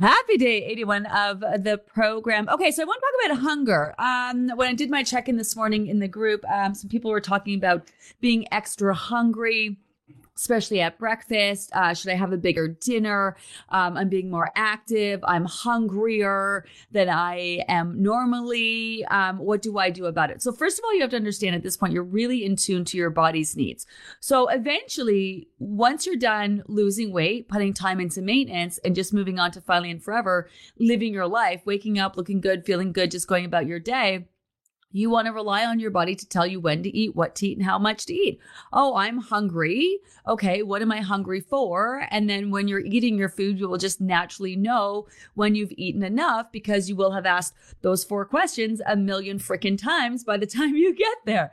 Happy day 81 of the program. Okay, so I want to talk about hunger. Um, when I did my check in this morning in the group, um, some people were talking about being extra hungry especially at breakfast? Uh, should I have a bigger dinner? Um, I'm being more active. I'm hungrier than I am normally. Um, what do I do about it? So, first of all, you have to understand at this point, you're really in tune to your body's needs. So, eventually, once you're done losing weight, putting time into maintenance, and just moving on to finally and forever living your life, waking up, looking good, feeling good, just going about your day you want to rely on your body to tell you when to eat, what to eat, and how much to eat. Oh, I'm hungry. Okay, what am I hungry for? And then when you're eating your food, you will just naturally know when you've eaten enough because you will have asked those four questions a million freaking times by the time you get there.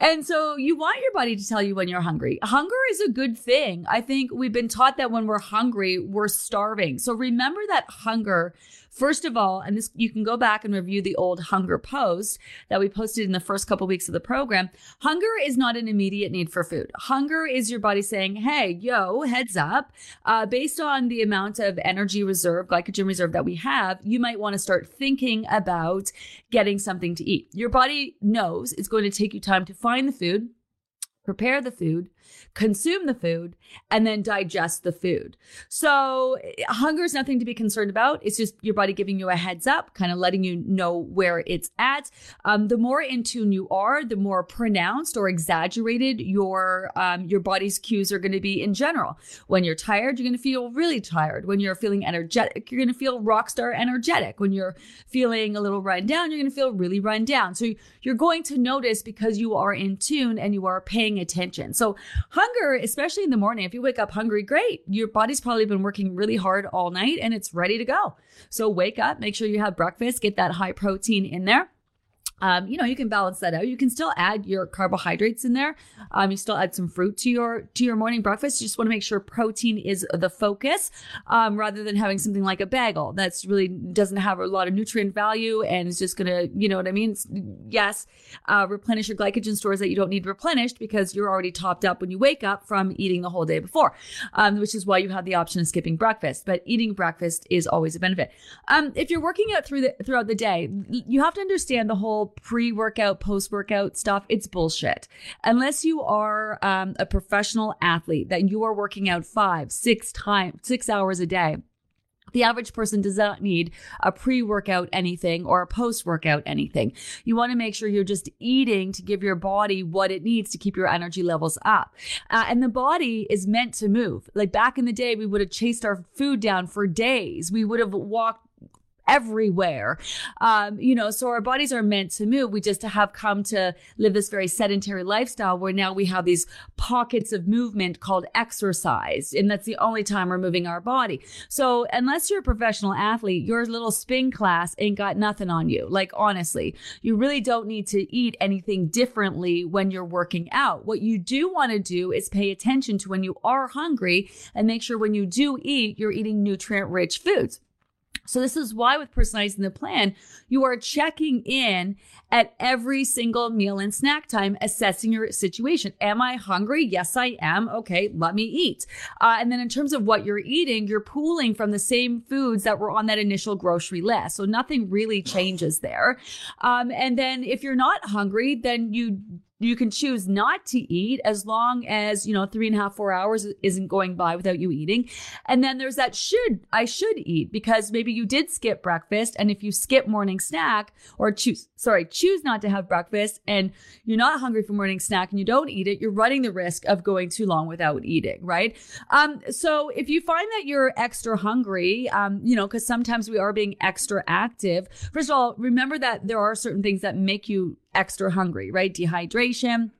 And so you want your body to tell you when you're hungry. Hunger is a good thing. I think we've been taught that when we're hungry, we're starving. So remember that hunger First of all, and this you can go back and review the old hunger post that we posted in the first couple of weeks of the program. Hunger is not an immediate need for food. Hunger is your body saying, "Hey, yo, heads up! Uh, based on the amount of energy reserve, glycogen reserve that we have, you might want to start thinking about getting something to eat." Your body knows it's going to take you time to find the food prepare the food, consume the food, and then digest the food. So hunger is nothing to be concerned about. It's just your body giving you a heads up, kind of letting you know where it's at. Um, the more in tune you are, the more pronounced or exaggerated your um, your body's cues are going to be in general. When you're tired, you're going to feel really tired. When you're feeling energetic, you're going to feel rock star energetic. When you're feeling a little run down, you're going to feel really run down. So you're going to notice because you are in tune and you are paying attention. So hunger, especially in the morning, if you wake up hungry, great. Your body's probably been working really hard all night and it's ready to go. So wake up, make sure you have breakfast, get that high protein in there. Um, you know, you can balance that out. You can still add your carbohydrates in there. Um, you still add some fruit to your to your morning breakfast. You just want to make sure protein is the focus, um, rather than having something like a bagel that's really doesn't have a lot of nutrient value and is just gonna, you know what I mean? Yes, uh, replenish your glycogen stores that you don't need replenished because you're already topped up when you wake up from eating the whole day before, um, which is why you have the option of skipping breakfast. But eating breakfast is always a benefit. Um, if you're working out through the throughout the day, you have to understand the whole pre workout, post workout stuff, it's bullshit. Unless you are um, a professional athlete that you are working out five, six times, six hours a day. The average person does not need a pre workout anything or a post workout anything. You want to make sure you're just eating to give your body what it needs to keep your energy levels up. Uh, and the body is meant to move. Like back in the day, we would have chased our food down for days. We would have walked everywhere. Um, you know, so our bodies are meant to move. We just have come to live this very sedentary lifestyle where now we have these pockets of movement called exercise. And that's the only time we're moving our body. So unless you're a professional athlete, your little spin class ain't got nothing on you. Like honestly, you really don't need to eat anything differently when you're working out. What you do want to do is pay attention to when you are hungry and make sure when you do eat, you're eating nutrient rich foods. So this is why with personalizing the plan, you are checking in at every single meal and snack time, assessing your situation. Am I hungry? Yes, I am. Okay, let me eat. Uh, and then in terms of what you're eating, you're pooling from the same foods that were on that initial grocery list. So nothing really changes there. Um, and then if you're not hungry, then you you can choose not to eat as long as, you know, three and a half, four hours isn't going by without you eating. And then there's that should, I should eat because maybe you did skip breakfast. And if you skip morning snack or choose, sorry, choose not to have breakfast and you're not hungry for morning snack and you don't eat it, you're running the risk of going too long without eating, right? Um, so if you find that you're extra hungry, um, you know, because sometimes we are being extra active, first of all, remember that there are certain things that make you extra hungry, right? Dehydration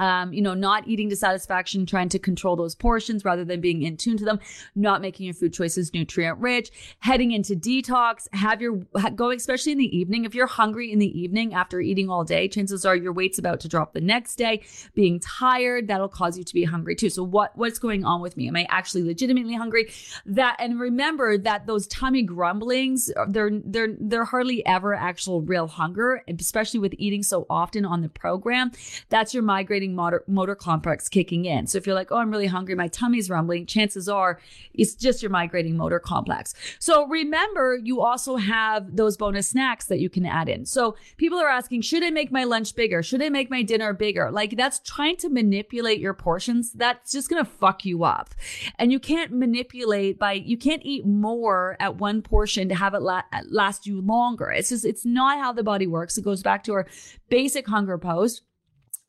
um, you know, not eating to satisfaction, trying to control those portions rather than being in tune to them, not making your food choices nutrient rich, heading into detox, have your going, especially in the evening. If you're hungry in the evening after eating all day, chances are your weight's about to drop the next day. Being tired, that'll cause you to be hungry too. So what, what's going on with me? Am I actually legitimately hungry? That, and remember that those tummy grumblings, they're, they're, they're hardly ever actual real hunger, especially with eating so often on the program. That's your migrating motor, motor complex kicking in. So if you're like, oh, I'm really hungry, my tummy's rumbling, chances are it's just your migrating motor complex. So remember, you also have those bonus snacks that you can add in. So people are asking, should I make my lunch bigger? Should I make my dinner bigger? Like that's trying to manipulate your portions. That's just going to fuck you up. And you can't manipulate by, you can't eat more at one portion to have it la- last you longer. It's just, it's not how the body works. It goes back to our basic hunger pose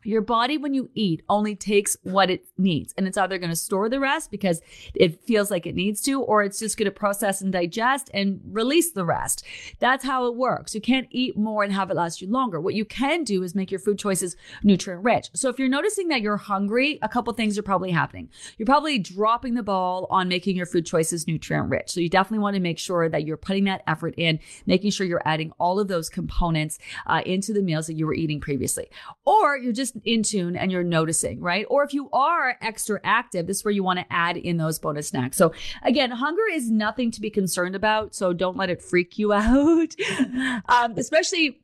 your body, when you eat, only takes what it needs. And it's either going to store the rest because it feels like it needs to, or it's just going to process and digest and release the rest. That's how it works. You can't eat more and have it last you longer. What you can do is make your food choices nutrient rich. So if you're noticing that you're hungry, a couple things are probably happening. You're probably dropping the ball on making your food choices nutrient rich. So you definitely want to make sure that you're putting that effort in, making sure you're adding all of those components uh, into the meals that you were eating previously. Or you're just just in tune and you're noticing, right? Or if you are extra active, this is where you want to add in those bonus snacks. So again, hunger is nothing to be concerned about. So don't let it freak you out. um, especially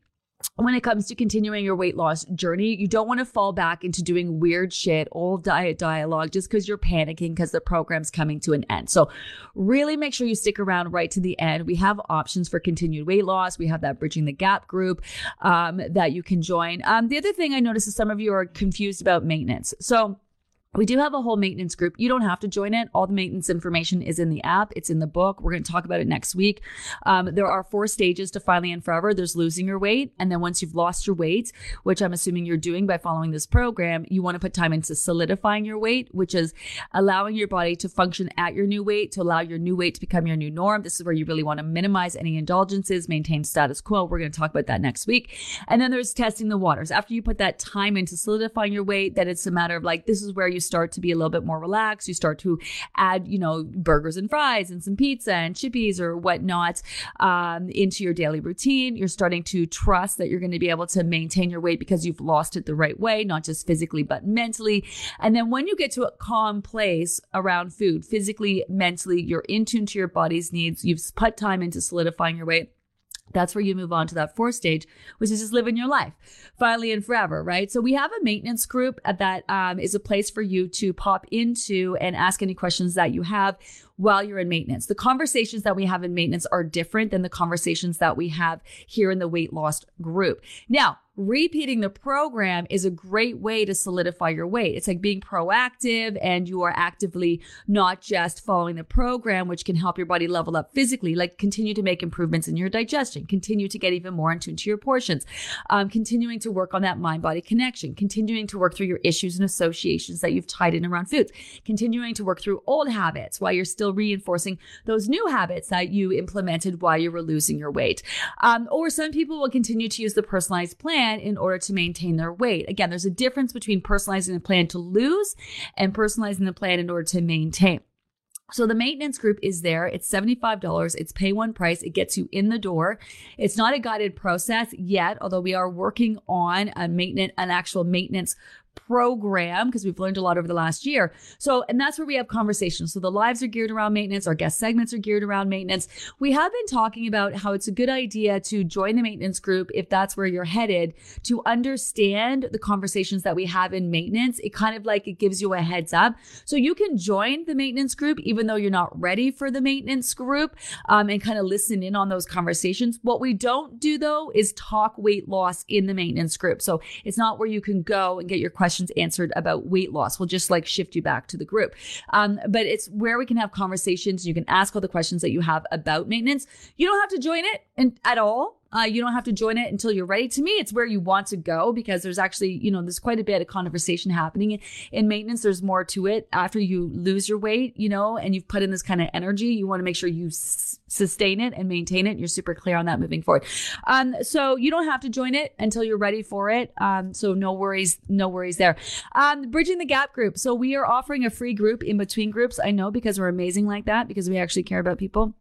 when it comes to continuing your weight loss journey, you don't want to fall back into doing weird shit, old diet dialogue, just because you're panicking because the program's coming to an end. So, really make sure you stick around right to the end. We have options for continued weight loss. We have that Bridging the Gap group um, that you can join. Um, the other thing I noticed is some of you are confused about maintenance. So, we do have a whole maintenance group. You don't have to join it. All the maintenance information is in the app. It's in the book. We're going to talk about it next week. Um, there are four stages to finally and forever. There's losing your weight. And then once you've lost your weight, which I'm assuming you're doing by following this program, you want to put time into solidifying your weight, which is allowing your body to function at your new weight, to allow your new weight to become your new norm. This is where you really want to minimize any indulgences, maintain status quo. We're going to talk about that next week. And then there's testing the waters. After you put that time into solidifying your weight, then it's a matter of like, this is where you start to be a little bit more relaxed. You start to add, you know, burgers and fries and some pizza and chippies or whatnot um, into your daily routine. You're starting to trust that you're going to be able to maintain your weight because you've lost it the right way, not just physically, but mentally. And then when you get to a calm place around food, physically, mentally, you're in tune to your body's needs. You've put time into solidifying your weight that's where you move on to that fourth stage, which is just living your life finally and forever, right? So we have a maintenance group that um, is a place for you to pop into and ask any questions that you have while you're in maintenance. The conversations that we have in maintenance are different than the conversations that we have here in the weight loss group. Now, repeating the program is a great way to solidify your weight. It's like being proactive and you are actively not just following the program, which can help your body level up physically, like continue to make improvements in your digestion, continue to get even more in tune to your portions, um, continuing to work on that mind body connection, continuing to work through your issues and associations that you've tied in around foods, continuing to work through old habits while you're still reinforcing those new habits that you implemented while you were losing your weight. Um, or some people will continue to use the personalized plan plan in order to maintain their weight. Again, there's a difference between personalizing a plan to lose and personalizing the plan in order to maintain. So the maintenance group is there. It's $75. It's pay one price. It gets you in the door. It's not a guided process yet, although we are working on a maintenance, an actual maintenance program because we've learned a lot over the last year. So, and that's where we have conversations. So the lives are geared around maintenance. Our guest segments are geared around maintenance. We have been talking about how it's a good idea to join the maintenance group if that's where you're headed to understand the conversations that we have in maintenance. It kind of like it gives you a heads up. So you can join the maintenance group even though you're not ready for the maintenance group um, and kind of listen in on those conversations. What we don't do though is talk weight loss in the maintenance group. So it's not where you can go and get your questions questions answered about weight loss. We'll just like shift you back to the group. Um, but it's where we can have conversations. You can ask all the questions that you have about maintenance. You don't have to join it at all. Uh, you don't have to join it until you're ready. To me, it's where you want to go because there's actually, you know, there's quite a bit of conversation happening in maintenance. There's more to it after you lose your weight, you know, and you've put in this kind of energy. You want to make sure you s- sustain it and maintain it. You're super clear on that moving forward. Um, so you don't have to join it until you're ready for it. Um, so no worries, no worries there. Um, bridging the gap group. So we are offering a free group in between groups. I know because we're amazing like that because we actually care about people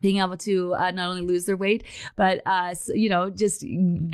being able to uh, not only lose their weight, but uh, you know, just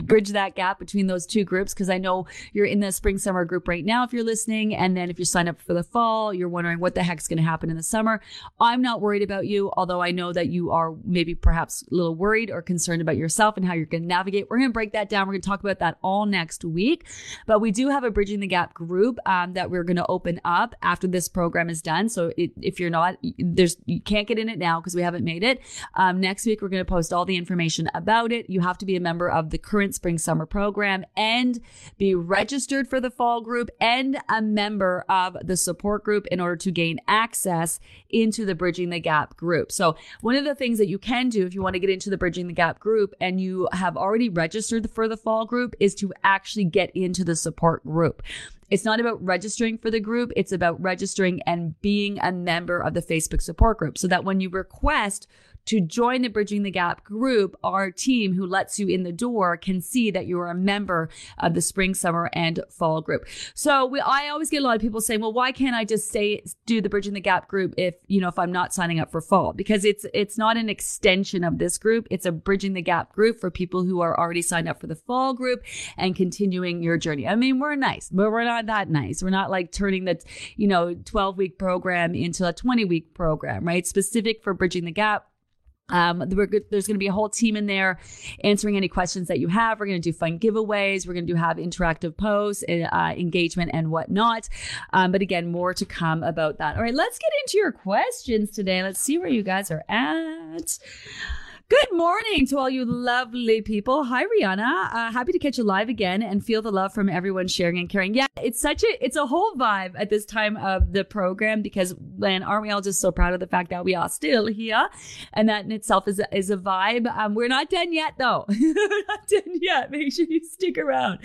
bridge that gap between those two groups. Because I know you're in the spring summer group right now if you're listening, and then if you sign up for the fall, you're wondering what the heck's going to happen in the summer. I'm not worried about you, although I know that you are maybe perhaps a little worried or concerned about yourself and how you're going to navigate. We're going to break that down. We're going to talk about that all next week. But we do have a bridging the gap group um, that we're going to open up after this program is done. So it, if you're not, there's you can't get in it now because we haven't made it. Um, next week, we're going to post all the information about it. You have to be a member of the current spring summer program and be registered for the fall group and a member of the support group in order to gain access into the Bridging the Gap group. So, one of the things that you can do if you want to get into the Bridging the Gap group and you have already registered for the fall group is to actually get into the support group. It's not about registering for the group. It's about registering and being a member of the Facebook support group so that when you request to join the Bridging the Gap group, our team who lets you in the door can see that you are a member of the spring, summer, and fall group. So we, I always get a lot of people saying, well, why can't I just say, do the Bridging the Gap group if, you know, if I'm not signing up for fall? Because it's, it's not an extension of this group. It's a Bridging the Gap group for people who are already signed up for the fall group and continuing your journey. I mean, we're nice, but we're not that nice. We're not like turning the, you know, 12 week program into a 20 week program, right? Specific for Bridging the Gap um, there's going to be a whole team in there answering any questions that you have. We're going to do fun giveaways. We're going to have interactive posts, uh, engagement, and whatnot. Um, but again, more to come about that. All right, let's get into your questions today. Let's see where you guys are at. Good morning to all you lovely people. Hi, Rihanna. Uh, happy to catch you live again and feel the love from everyone sharing and caring. Yeah, it's such a it's a whole vibe at this time of the program because when aren't we all just so proud of the fact that we are still here, and that in itself is a, is a vibe. Um, we're not done yet though. not done yet. Make sure you stick around.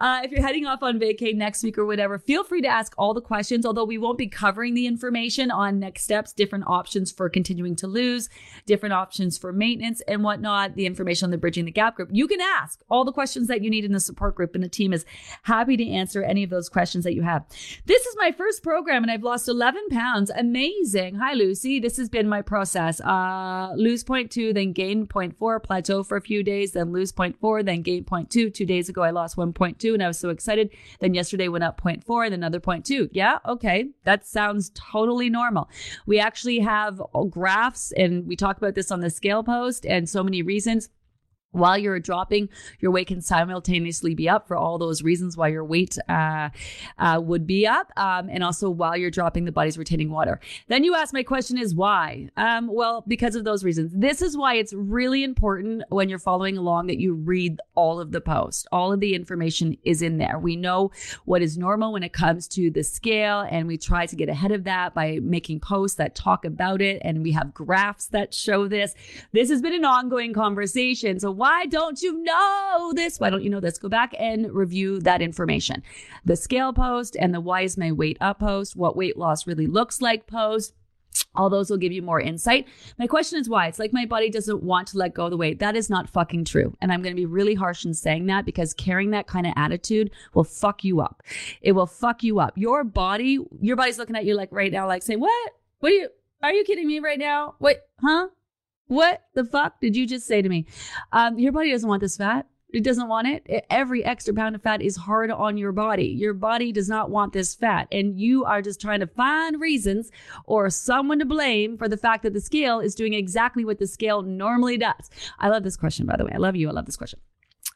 Uh, if you're heading off on vacay next week or whatever, feel free to ask all the questions. Although we won't be covering the information on next steps, different options for continuing to lose, different options for maintenance maintenance and whatnot, the information on the Bridging the Gap group. You can ask all the questions that you need in the support group, and the team is happy to answer any of those questions that you have. This is my first program, and I've lost 11 pounds. Amazing. Hi, Lucy. This has been my process. Uh, lose 0.2, then gain 0.4, plateau for a few days, then lose 0.4, then gain 0.2. Two days ago, I lost 1.2, and I was so excited. Then yesterday went up 0.4, then another 0.2. Yeah, okay. That sounds totally normal. We actually have graphs, and we talk about this on the scale post and so many reasons while you're dropping, your weight can simultaneously be up for all those reasons why your weight uh, uh, would be up. Um, and also while you're dropping, the body's retaining water. Then you ask, my question is why? Um, well, because of those reasons. This is why it's really important when you're following along that you read all of the post. All of the information is in there. We know what is normal when it comes to the scale, and we try to get ahead of that by making posts that talk about it. And we have graphs that show this. This has been an ongoing conversation. So why don't you know this? Why don't you know this? Go back and review that information. The scale post and the why is my weight up post, what weight loss really looks like post. All those will give you more insight. My question is why? It's like my body doesn't want to let go of the weight. That is not fucking true. And I'm going to be really harsh in saying that because carrying that kind of attitude will fuck you up. It will fuck you up. Your body, your body's looking at you like right now, like saying, what? What are you, are you kidding me right now? Wait, huh? What the fuck did you just say to me? Um, your body doesn't want this fat. It doesn't want it. Every extra pound of fat is hard on your body. Your body does not want this fat. And you are just trying to find reasons or someone to blame for the fact that the scale is doing exactly what the scale normally does. I love this question, by the way. I love you. I love this question.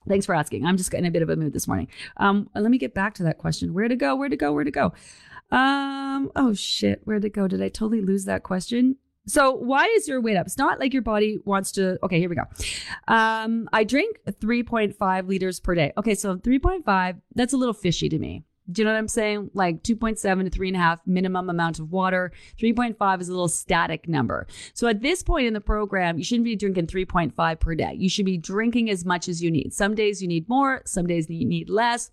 Thanks for asking. I'm just in a bit of a mood this morning. Um, let me get back to that question. Where to go? Where to go? Where to go? Um, oh shit, where to go? Did I totally lose that question? So why is your weight up? It's not like your body wants to. Okay, here we go. Um, I drink 3.5 liters per day. Okay, so 3.5, that's a little fishy to me. Do you know what I'm saying? Like 2.7 to 3.5 minimum amount of water. 3.5 is a little static number. So at this point in the program, you shouldn't be drinking 3.5 per day. You should be drinking as much as you need. Some days you need more, some days you need less.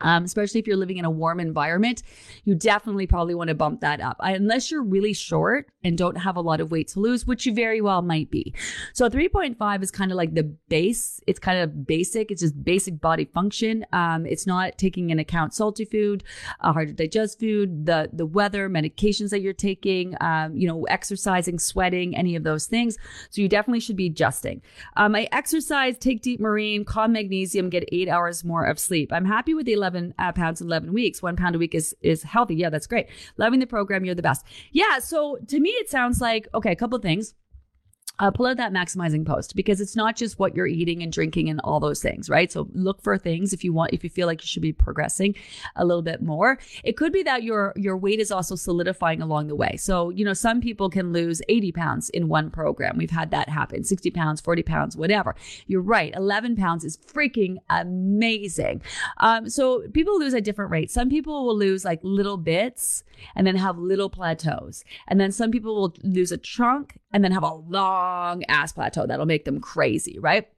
Um, especially if you're living in a warm environment, you definitely probably want to bump that up. I, unless you're really short and don't have a lot of weight to lose, which you very well might be. So 3.5 is kind of like the base. It's kind of basic. It's just basic body function. Um, it's not taking into account salty food, uh, hard to digest food, the the weather, medications that you're taking, um, you know, exercising, sweating, any of those things. So you definitely should be adjusting. Um, I exercise, take deep marine, calm magnesium, get eight hours more of sleep. I'm happy with the 11 uh, pounds in 11 weeks. One pound a week is is healthy. Yeah, that's great. Loving the program. You're the best. Yeah. So to me, it sounds like okay. A couple of things uh, pull out that maximizing post because it's not just what you're eating and drinking and all those things, right? So look for things if you want, if you feel like you should be progressing a little bit more. It could be that your your weight is also solidifying along the way. So you know, some people can lose 80 pounds in one program. We've had that happen, 60 pounds, 40 pounds, whatever. You're right, 11 pounds is freaking amazing. Um, so people lose at different rates. Some people will lose like little bits and then have little plateaus, and then some people will lose a chunk and then have a long ass plateau that'll make them crazy, right?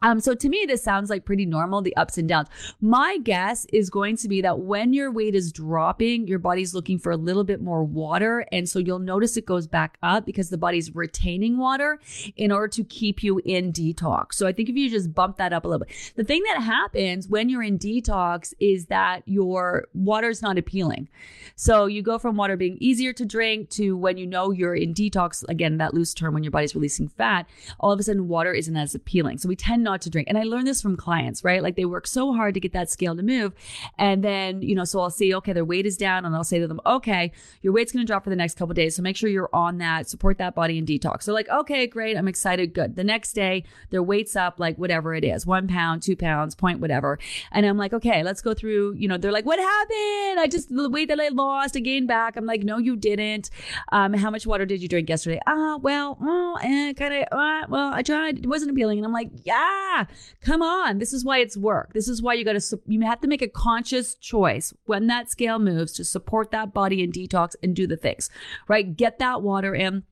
Um, so to me, this sounds like pretty normal, the ups and downs. My guess is going to be that when your weight is dropping, your body's looking for a little bit more water. And so you'll notice it goes back up because the body's retaining water in order to keep you in detox. So I think if you just bump that up a little bit, the thing that happens when you're in detox is that your water's not appealing. So you go from water being easier to drink to when you know you're in detox, again, that loose term when your body's releasing fat, all of a sudden water isn't as appealing. So we tend not to drink. And I learned this from clients, right? Like they work so hard to get that scale to move. And then, you know, so I'll say, okay, their weight is down and I'll say to them, okay, your weight's going to drop for the next couple days. So make sure you're on that, support that body and detox. So like, okay, great. I'm excited. Good. The next day, their weight's up, like whatever it is, one pound, two pounds, point, whatever. And I'm like, okay, let's go through, you know, they're like, what happened? I just, the weight that I lost, I gained back. I'm like, no, you didn't. Um, how much water did you drink yesterday? Ah, uh, well, oh, eh, kind of, uh, well, I tried. It wasn't appealing. And I'm like, yeah, Ah, come on. This is why it's work. This is why you got to, you have to make a conscious choice when that scale moves to support that body in detox and do the things, right? Get that water in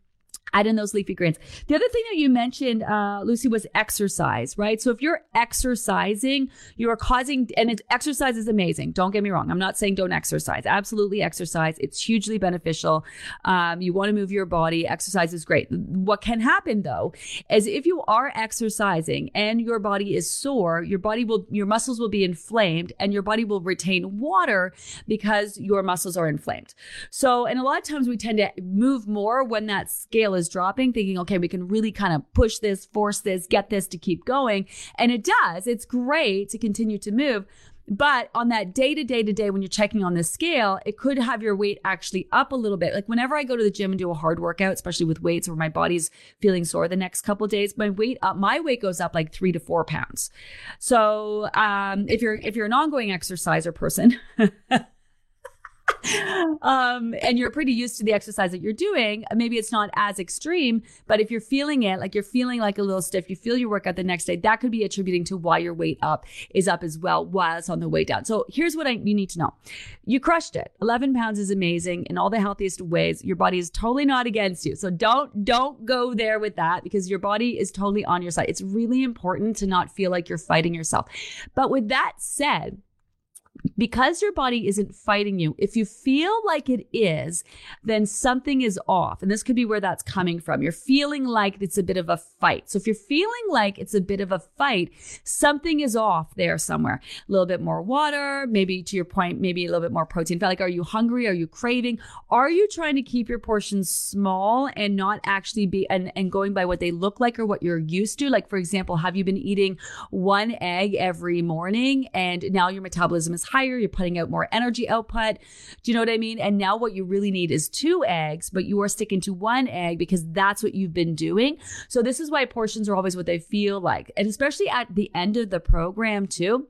add in those leafy greens. The other thing that you mentioned, uh, Lucy, was exercise, right? So if you're exercising, you are causing, and it's, exercise is amazing. Don't get me wrong. I'm not saying don't exercise. Absolutely exercise. It's hugely beneficial. Um, you want to move your body. Exercise is great. What can happen though is if you are exercising and your body is sore, your body will, your muscles will be inflamed and your body will retain water because your muscles are inflamed. So, and a lot of times we tend to move more when that scale is dropping, thinking, okay, we can really kind of push this, force this, get this to keep going. And it does. It's great to continue to move. But on that day to day to day, when you're checking on this scale, it could have your weight actually up a little bit. Like whenever I go to the gym and do a hard workout, especially with weights where my body's feeling sore the next couple days, my weight up, my weight goes up like three to four pounds. So um, if you're if you're an ongoing exerciser person, um, and you're pretty used to the exercise that you're doing, maybe it's not as extreme, but if you're feeling it, like you're feeling like a little stiff, you feel your workout the next day, that could be attributing to why your weight up is up as well while it's on the way down. So here's what I, you need to know. You crushed it. 11 pounds is amazing in all the healthiest ways. Your body is totally not against you. So don't, don't go there with that because your body is totally on your side. It's really important to not feel like you're fighting yourself. But with that said, because your body isn't fighting you, if you feel like it is, then something is off. And this could be where that's coming from. You're feeling like it's a bit of a fight. So if you're feeling like it's a bit of a fight, something is off there somewhere. A little bit more water, maybe to your point, maybe a little bit more protein. Like, are you hungry? Are you craving? Are you trying to keep your portions small and not actually be and, and going by what they look like or what you're used to? Like, for example, have you been eating one egg every morning and now your metabolism is higher, you're putting out more energy output. Do you know what I mean? And now what you really need is two eggs, but you are sticking to one egg because that's what you've been doing. So this is why portions are always what they feel like. And especially at the end of the program too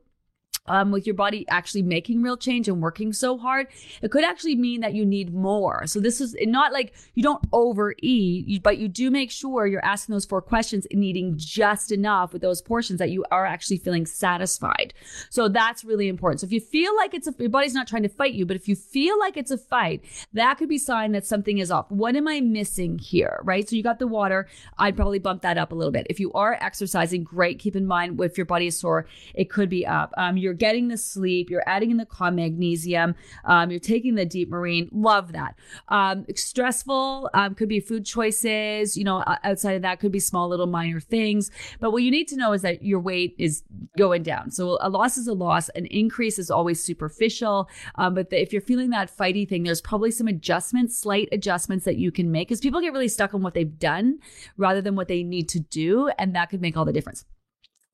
um, with your body actually making real change and working so hard, it could actually mean that you need more. So this is not like you don't overeat, but you do make sure you're asking those four questions and eating just enough with those portions that you are actually feeling satisfied. So that's really important. So if you feel like it's a, your body's not trying to fight you, but if you feel like it's a fight, that could be sign that something is off. What am I missing here? Right. So you got the water. I'd probably bump that up a little bit. If you are exercising, great. Keep in mind if your body is sore, it could be up. Um, you're getting the sleep, you're adding in the calm magnesium, um, you're taking the deep marine. Love that. Um, stressful um, could be food choices. You know, outside of that could be small little minor things. But what you need to know is that your weight is going down. So a loss is a loss. An increase is always superficial. Um, but the, if you're feeling that fighty thing, there's probably some adjustments, slight adjustments that you can make because people get really stuck on what they've done rather than what they need to do. And that could make all the difference.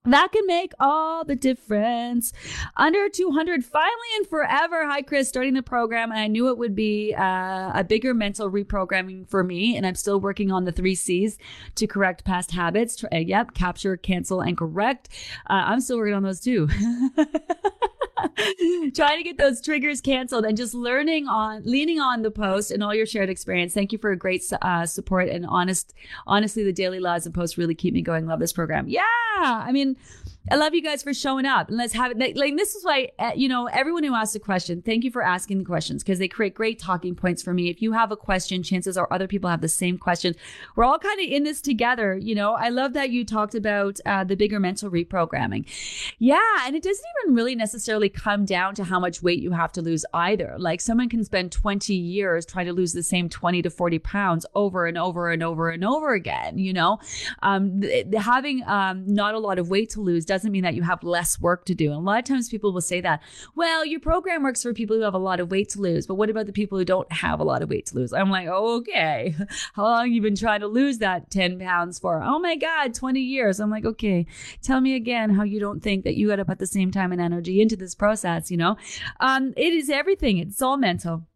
That can make all the difference. Under 200, finally and forever. Hi, Chris, starting the program. And I knew it would be uh, a bigger mental reprogramming for me. And I'm still working on the three C's to correct past habits. Uh, yep, capture, cancel, and correct. Uh, I'm still working on those too. trying to get those triggers canceled and just learning on leaning on the post and all your shared experience. Thank you for a great uh, support and honest honestly the daily laws and posts really keep me going. Love this program. Yeah. I mean I love you guys for showing up and let's have it. Like, this is why, uh, you know, everyone who asks a question, thank you for asking the questions because they create great talking points for me. If you have a question, chances are other people have the same question. We're all kind of in this together. You know, I love that you talked about uh, the bigger mental reprogramming. Yeah. And it doesn't even really necessarily come down to how much weight you have to lose either. Like, someone can spend 20 years trying to lose the same 20 to 40 pounds over and over and over and over again. You know, um, th- having um, not a lot of weight to lose doesn't mean that you have less work to do. And a lot of times people will say that, well, your program works for people who have a lot of weight to lose, but what about the people who don't have a lot of weight to lose? I'm like, okay. How long you been trying to lose that 10 pounds for? Oh my God, 20 years. I'm like, okay, tell me again how you don't think that you got to put the same time and energy into this process, you know? Um, it is everything. It's all mental.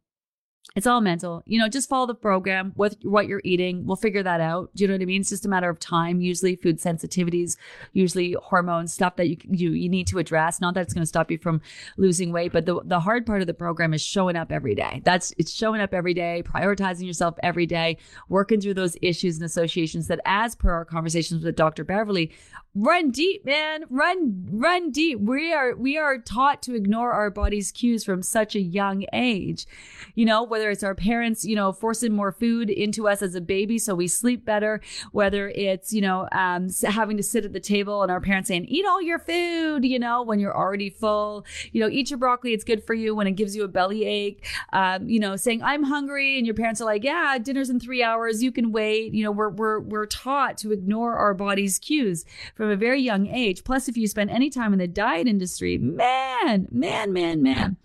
It's all mental. You know, just follow the program with what you're eating. We'll figure that out. Do you know what I mean? It's just a matter of time. Usually food sensitivities, usually hormones, stuff that you you, you need to address. Not that it's going to stop you from losing weight, but the, the hard part of the program is showing up every day. That's it's showing up every day, prioritizing yourself every day, working through those issues and associations that as per our conversations with Dr. Beverly, run deep, man. Run run deep. We are we are taught to ignore our body's cues from such a young age. You know, whether it's our parents, you know, forcing more food into us as a baby so we sleep better, whether it's, you know, um, having to sit at the table and our parents saying, eat all your food, you know, when you're already full, you know, eat your broccoli, it's good for you when it gives you a belly ache, um, you know, saying, I'm hungry. And your parents are like, yeah, dinner's in three hours, you can wait. You know, we're, we're, we're taught to ignore our body's cues from a very young age. Plus, if you spend any time in the diet industry, man, man, man, man.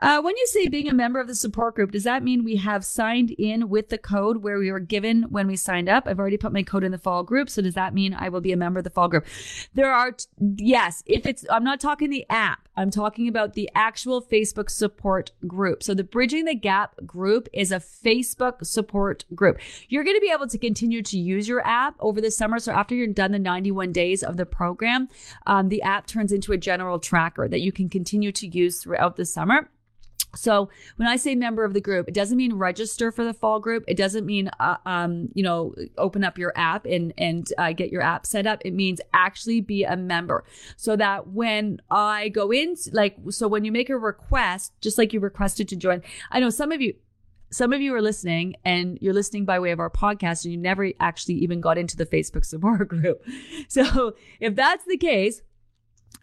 Uh, when you say being a member of the support group, does that mean we have signed in with the code where we were given when we signed up? I've already put my code in the fall group. So does that mean I will be a member of the fall group? There are, t- yes, if it's, I'm not talking the app. I'm talking about the actual Facebook support group. So the Bridging the Gap group is a Facebook support group. You're going to be able to continue to use your app over the summer. So after you're done the 91 days of the program, um, the app turns into a general tracker that you can continue to use throughout the summer. So when I say member of the group, it doesn't mean register for the fall group. It doesn't mean, uh, um, you know, open up your app and and uh, get your app set up. It means actually be a member, so that when I go in, like, so when you make a request, just like you requested to join, I know some of you. Some of you are listening and you're listening by way of our podcast and you never actually even got into the Facebook support group. So if that's the case,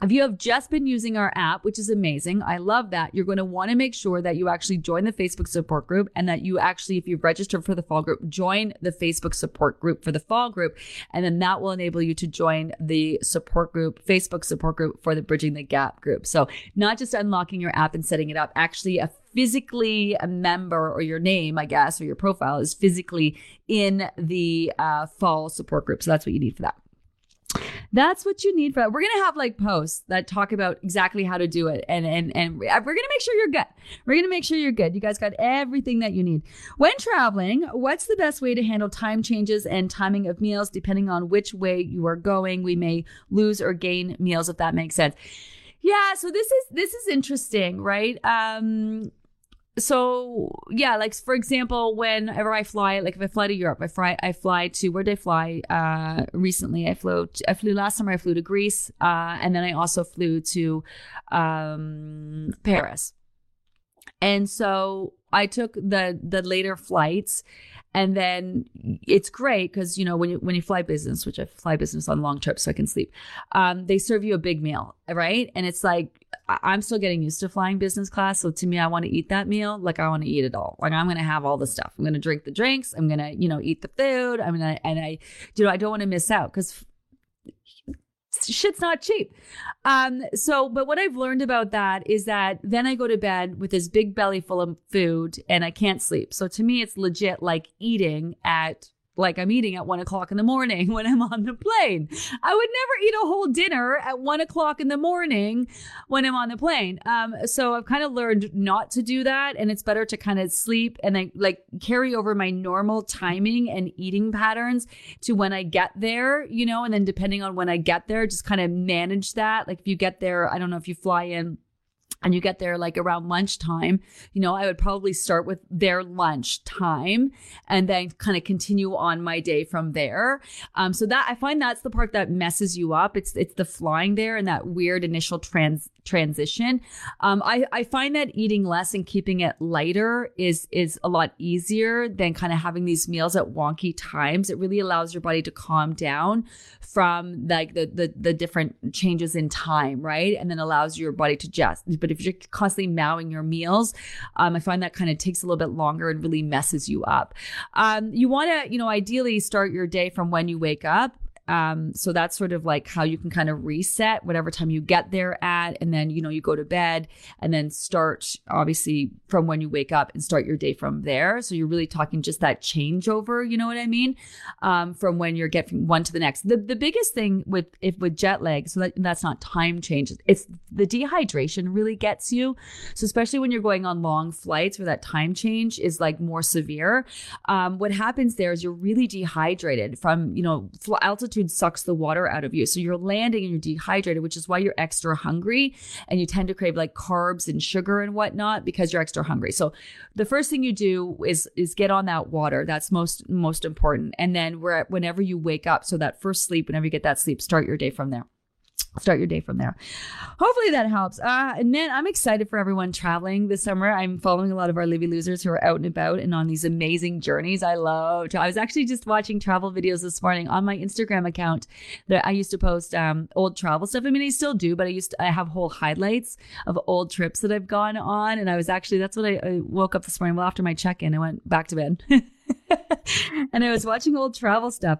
if you have just been using our app, which is amazing, I love that. You're going to want to make sure that you actually join the Facebook support group and that you actually, if you've registered for the fall group, join the Facebook support group for the fall group. And then that will enable you to join the support group, Facebook support group for the Bridging the Gap group. So not just unlocking your app and setting it up, actually a physically a member or your name, I guess, or your profile is physically in the uh, fall support group. So that's what you need for that. That's what you need for that. We're gonna have like posts that talk about exactly how to do it, and and and we're gonna make sure you're good. We're gonna make sure you're good. You guys got everything that you need. When traveling, what's the best way to handle time changes and timing of meals, depending on which way you are going? We may lose or gain meals if that makes sense. Yeah, so this is this is interesting, right? Um so yeah, like for example, whenever I fly, like if I fly to Europe, I fly I fly to where did I fly uh recently? I flew I flew last summer I flew to Greece, uh, and then I also flew to um Paris. And so I took the the later flights and then it's great because you know when you when you fly business, which I fly business on long trips so I can sleep, um, they serve you a big meal, right? And it's like I'm still getting used to flying business class, so to me, I want to eat that meal like I want to eat it all. Like I'm gonna have all the stuff. I'm gonna drink the drinks. I'm gonna you know eat the food. I'm gonna and I you know I don't want to miss out because shit's not cheap. Um, so, but what I've learned about that is that then I go to bed with this big belly full of food and I can't sleep. So to me, it's legit like eating at like I'm eating at one o'clock in the morning when I'm on the plane. I would never eat a whole dinner at one o'clock in the morning when I'm on the plane. Um, so I've kind of learned not to do that, and it's better to kind of sleep and then like carry over my normal timing and eating patterns to when I get there, you know, and then depending on when I get there, just kind of manage that. Like if you get there, I don't know if you fly in and you get there like around lunchtime, you know, I would probably start with their lunch time and then kind of continue on my day from there. Um, so that I find that's the part that messes you up. It's it's the flying there and that weird initial trans transition. Um, I, I find that eating less and keeping it lighter is is a lot easier than kind of having these meals at wonky times. It really allows your body to calm down from like the the, the different changes in time, right? And then allows your body to adjust. But if you're constantly mowing your meals, um, I find that kind of takes a little bit longer and really messes you up. Um, you want to, you know, ideally start your day from when you wake up um, so that's sort of like how you can kind of reset whatever time you get there at, and then you know you go to bed and then start obviously from when you wake up and start your day from there. So you're really talking just that changeover, you know what I mean? Um, from when you're getting one to the next. The the biggest thing with if with jet lag, so that that's not time change. It's the dehydration really gets you. So especially when you're going on long flights where that time change is like more severe. Um, what happens there is you're really dehydrated from you know altitude altitude sucks the water out of you. So you're landing and you're dehydrated, which is why you're extra hungry and you tend to crave like carbs and sugar and whatnot because you're extra hungry. So the first thing you do is is get on that water. That's most most important. And then whenever you wake up, so that first sleep, whenever you get that sleep, start your day from there start your day from there. Hopefully that helps. Uh, and man, I'm excited for everyone traveling this summer. I'm following a lot of our Livy losers who are out and about and on these amazing journeys. I love. I was actually just watching travel videos this morning on my Instagram account that I used to post um, old travel stuff. I mean, I still do, but I used to, I have whole highlights of old trips that I've gone on. And I was actually that's what I, I woke up this morning. Well, after my check in, I went back to bed. and I was watching old travel stuff.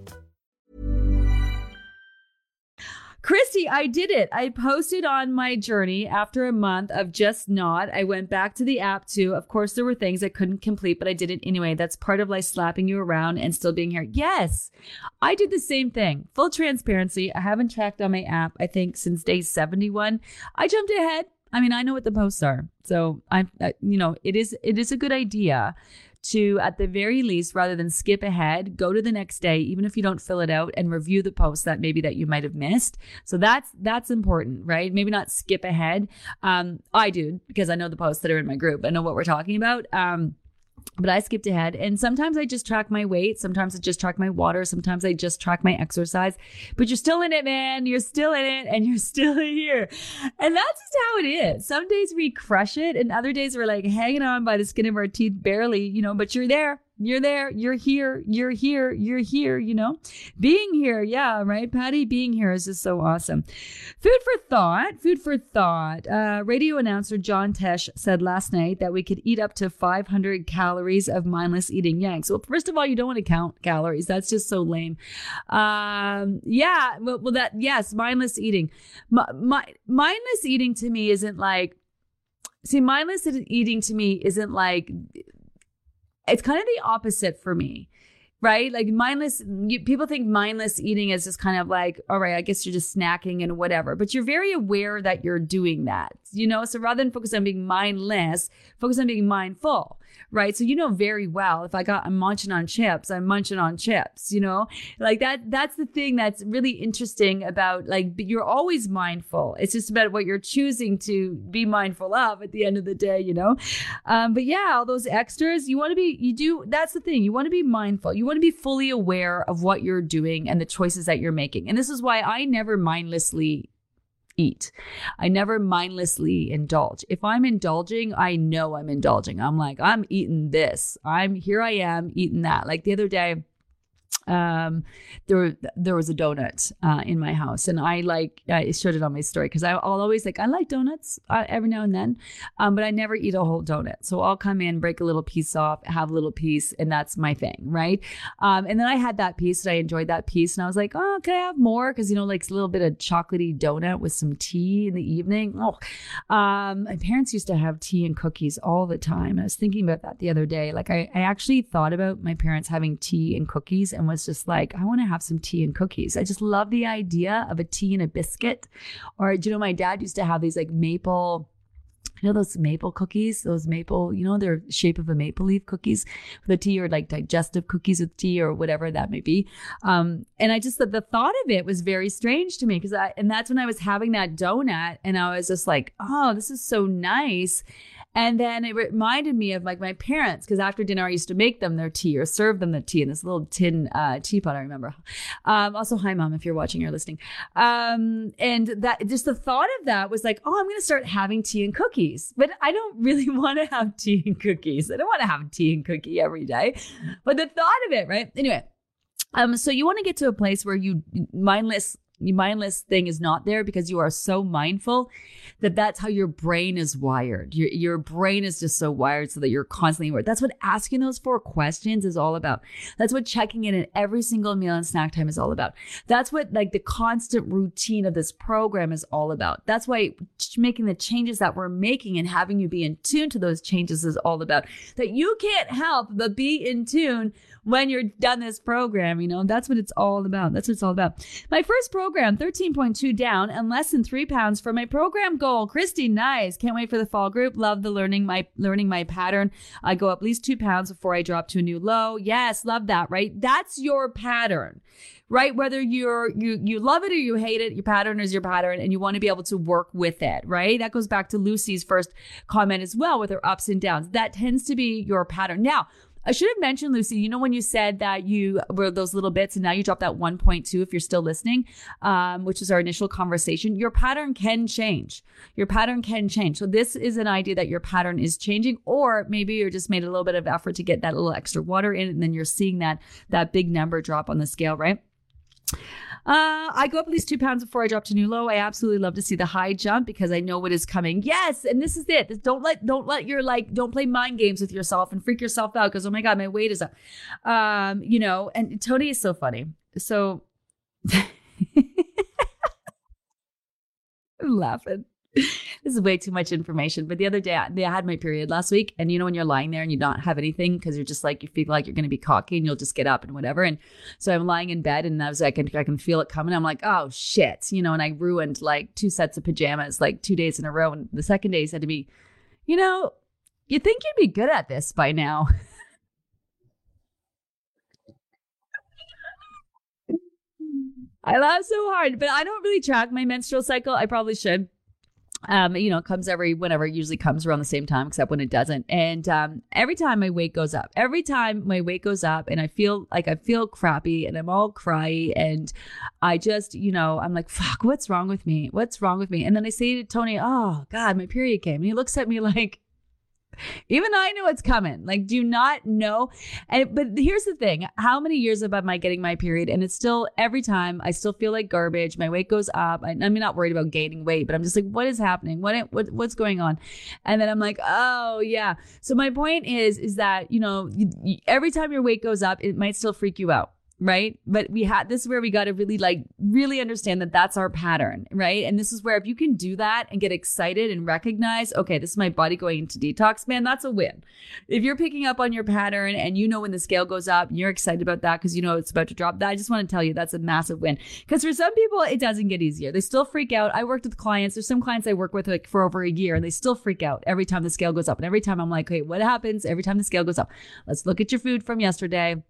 Christy, I did it. I posted on my journey after a month of just not. I went back to the app too. Of course, there were things I couldn't complete, but I did it anyway. That's part of like slapping you around and still being here. Yes, I did the same thing. Full transparency. I haven't tracked on my app, I think, since day 71. I jumped ahead. I mean, I know what the posts are. So I you know, it is, it is a good idea to, at the very least, rather than skip ahead, go to the next day, even if you don't fill it out and review the posts that maybe that you might have missed. So that's, that's important, right? Maybe not skip ahead. Um, I do because I know the posts that are in my group. I know what we're talking about. Um, but I skipped ahead. And sometimes I just track my weight. Sometimes I just track my water. Sometimes I just track my exercise. But you're still in it, man. You're still in it and you're still here. And that's just how it is. Some days we crush it and other days we're like hanging on by the skin of our teeth barely, you know, but you're there. You're there. You're here. You're here. You're here, you know? Being here. Yeah, right, Patty? Being here is just so awesome. Food for thought. Food for thought. Uh, radio announcer John Tesh said last night that we could eat up to 500 calories of mindless eating. Yanks. Well, first of all, you don't want to count calories. That's just so lame. Um, yeah. Well, well, that, yes, mindless eating. My, my, mindless eating to me isn't like, See, mindless eating to me isn't like it's kind of the opposite for me right? Like mindless, you, people think mindless eating is just kind of like, all right, I guess you're just snacking and whatever, but you're very aware that you're doing that, you know? So rather than focus on being mindless, focus on being mindful right? So you know very well if I got I'm munching on chips, I'm munching on chips, you know? Like that that's the thing that's really interesting about like you're always mindful. It's just about what you're choosing to be mindful of at the end of the day, you know? Um, but yeah, all those extras, you want to be you do that's the thing. You want to be mindful. You want to be fully aware of what you're doing and the choices that you're making. And this is why I never mindlessly eat. I never mindlessly indulge. If I'm indulging, I know I'm indulging. I'm like, I'm eating this. I'm here I am eating that. Like the other day, um, there there was a donut uh, in my house, and I like I showed it on my story because I'll always like I like donuts uh, every now and then, um, but I never eat a whole donut. So I'll come in, break a little piece off, have a little piece, and that's my thing, right? Um, and then I had that piece, and I enjoyed that piece, and I was like, oh, can I have more? Because you know, like a little bit of chocolatey donut with some tea in the evening. Oh, um, my parents used to have tea and cookies all the time. I was thinking about that the other day. Like I, I actually thought about my parents having tea and cookies and was just like, I want to have some tea and cookies. I just love the idea of a tea and a biscuit. Or, you know, my dad used to have these like maple you know those maple cookies, those maple, you know, they're shape of a maple leaf cookies for the tea or like digestive cookies with tea or whatever that may be. Um, and I just, the, the thought of it was very strange to me because I, and that's when I was having that donut and I was just like, oh, this is so nice. And then it reminded me of like my parents, because after dinner I used to make them their tea or serve them the tea in this little tin uh, teapot. I remember. Um, also, hi mom, if you're watching or listening. Um, and that just the thought of that was like, oh, I'm going to start having tea and cookies, but I don't really want to have tea and cookies. I don't want to have tea and cookie every day, but the thought of it, right? Anyway. Um, so you want to get to a place where you mindless mindless thing is not there because you are so mindful that that's how your brain is wired. Your, your brain is just so wired so that you're constantly aware. That's what asking those four questions is all about. That's what checking in at every single meal and snack time is all about. That's what like the constant routine of this program is all about. That's why making the changes that we're making and having you be in tune to those changes is all about. That you can't help but be in tune when you're done this program. You know, that's what it's all about. That's what it's all about. My first program, 13.2 down and less than three pounds for my program goal. Christy, nice. Can't wait for the fall group. Love the learning my learning my pattern. I go up at least two pounds before I drop to a new low. Yes, love that, right? That's your pattern right whether you're you you love it or you hate it your pattern is your pattern and you want to be able to work with it right that goes back to lucy's first comment as well with her ups and downs that tends to be your pattern now I should have mentioned, Lucy, you know, when you said that you were those little bits and now you dropped that 1.2 if you're still listening, um, which is our initial conversation, your pattern can change. Your pattern can change. So this is an idea that your pattern is changing, or maybe you're just made a little bit of effort to get that little extra water in and then you're seeing that, that big number drop on the scale, right? Uh, I go up at least two pounds before I drop to new low. I absolutely love to see the high jump because I know what is coming. Yes, and this is it. This, don't let don't let your like don't play mind games with yourself and freak yourself out because oh my god, my weight is up. Um, you know, and Tony is so funny. So I'm laughing. this is way too much information. But the other day, I had my period last week, and you know when you're lying there and you don't have anything because you're just like you feel like you're going to be cocky and you'll just get up and whatever. And so I'm lying in bed, and I was like, I can, I can feel it coming. I'm like, oh shit, you know. And I ruined like two sets of pajamas like two days in a row. And the second day, said to me, you know, you think you'd be good at this by now. I laugh so hard, but I don't really track my menstrual cycle. I probably should. Um, you know, it comes every whenever it usually comes around the same time, except when it doesn't. And um, every time my weight goes up, every time my weight goes up, and I feel like I feel crappy, and I'm all cry, and I just, you know, I'm like, fuck, what's wrong with me? What's wrong with me? And then I say to Tony, oh God, my period came, and he looks at me like, even I know it's coming. Like, do not know? And but here's the thing: how many years have I getting my period? And it's still every time I still feel like garbage. My weight goes up. I, I'm not worried about gaining weight, but I'm just like, what is happening? What, what what's going on? And then I'm like, oh yeah. So my point is, is that you know, every time your weight goes up, it might still freak you out right? But we had this is where we got to really like really understand that that's our pattern, right? And this is where if you can do that and get excited and recognize, okay, this is my body going into detox, man, that's a win. If you're picking up on your pattern and you know when the scale goes up, and you're excited about that because you know it's about to drop. That I just want to tell you that's a massive win. Because for some people, it doesn't get easier. They still freak out. I worked with clients. There's some clients I work with like for over a year, and they still freak out every time the scale goes up. And every time I'm like, okay, what happens every time the scale goes up? Let's look at your food from yesterday